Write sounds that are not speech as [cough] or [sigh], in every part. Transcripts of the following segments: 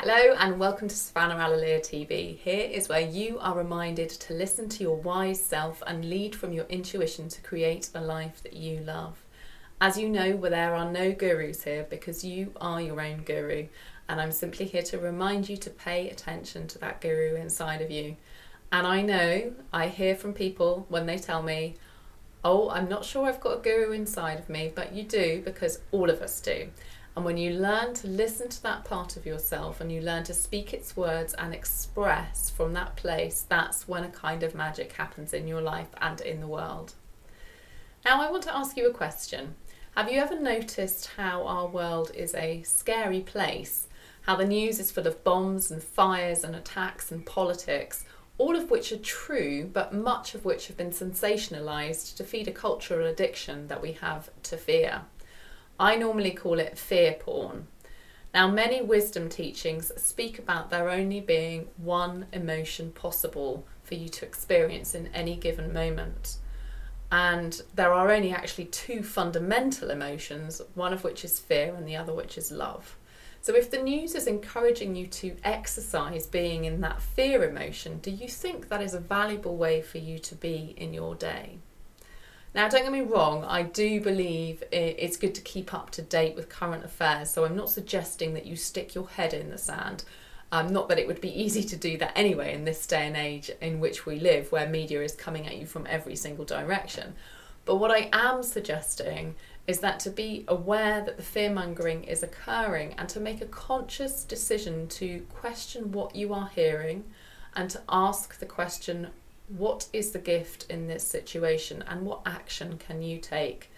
Hello and welcome to Savannah Alalia TV. Here is where you are reminded to listen to your wise self and lead from your intuition to create a life that you love. As you know, well, there are no gurus here because you are your own guru, and I'm simply here to remind you to pay attention to that guru inside of you. And I know I hear from people when they tell me, Oh, I'm not sure I've got a guru inside of me, but you do because all of us do. And when you learn to listen to that part of yourself and you learn to speak its words and express from that place, that's when a kind of magic happens in your life and in the world. Now, I want to ask you a question. Have you ever noticed how our world is a scary place? How the news is full of bombs and fires and attacks and politics, all of which are true, but much of which have been sensationalised to feed a cultural addiction that we have to fear. I normally call it fear porn. Now, many wisdom teachings speak about there only being one emotion possible for you to experience in any given moment. And there are only actually two fundamental emotions, one of which is fear and the other which is love. So, if the news is encouraging you to exercise being in that fear emotion, do you think that is a valuable way for you to be in your day? Now, don't get me wrong, I do believe it's good to keep up to date with current affairs, so I'm not suggesting that you stick your head in the sand. Um, not that it would be [laughs] easy to do that anyway in this day and age in which we live, where media is coming at you from every single direction. But what I am suggesting is that to be aware that the fear mongering is occurring and to make a conscious decision to question what you are hearing and to ask the question what is the gift in this situation and what action can you take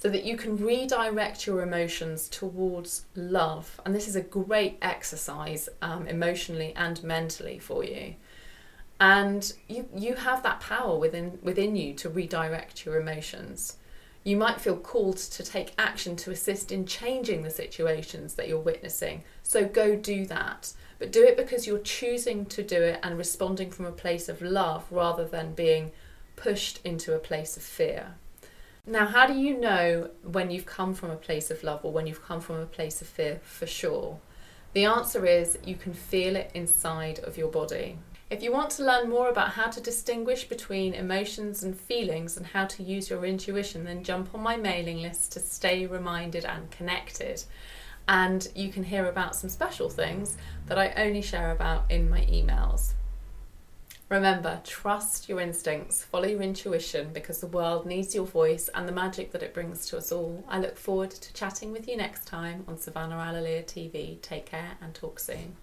so that you can redirect your emotions towards love. And this is a great exercise um, emotionally and mentally for you. And you, you have that power within, within you to redirect your emotions. You might feel called to take action to assist in changing the situations that you're witnessing. So go do that but do it because you're choosing to do it and responding from a place of love rather than being pushed into a place of fear. Now, how do you know when you've come from a place of love or when you've come from a place of fear for sure? The answer is you can feel it inside of your body. If you want to learn more about how to distinguish between emotions and feelings and how to use your intuition, then jump on my mailing list to stay reminded and connected and you can hear about some special things that I only share about in my emails. Remember, trust your instincts, follow your intuition because the world needs your voice and the magic that it brings to us all. I look forward to chatting with you next time on Savannah Alalia TV. Take care and talk soon.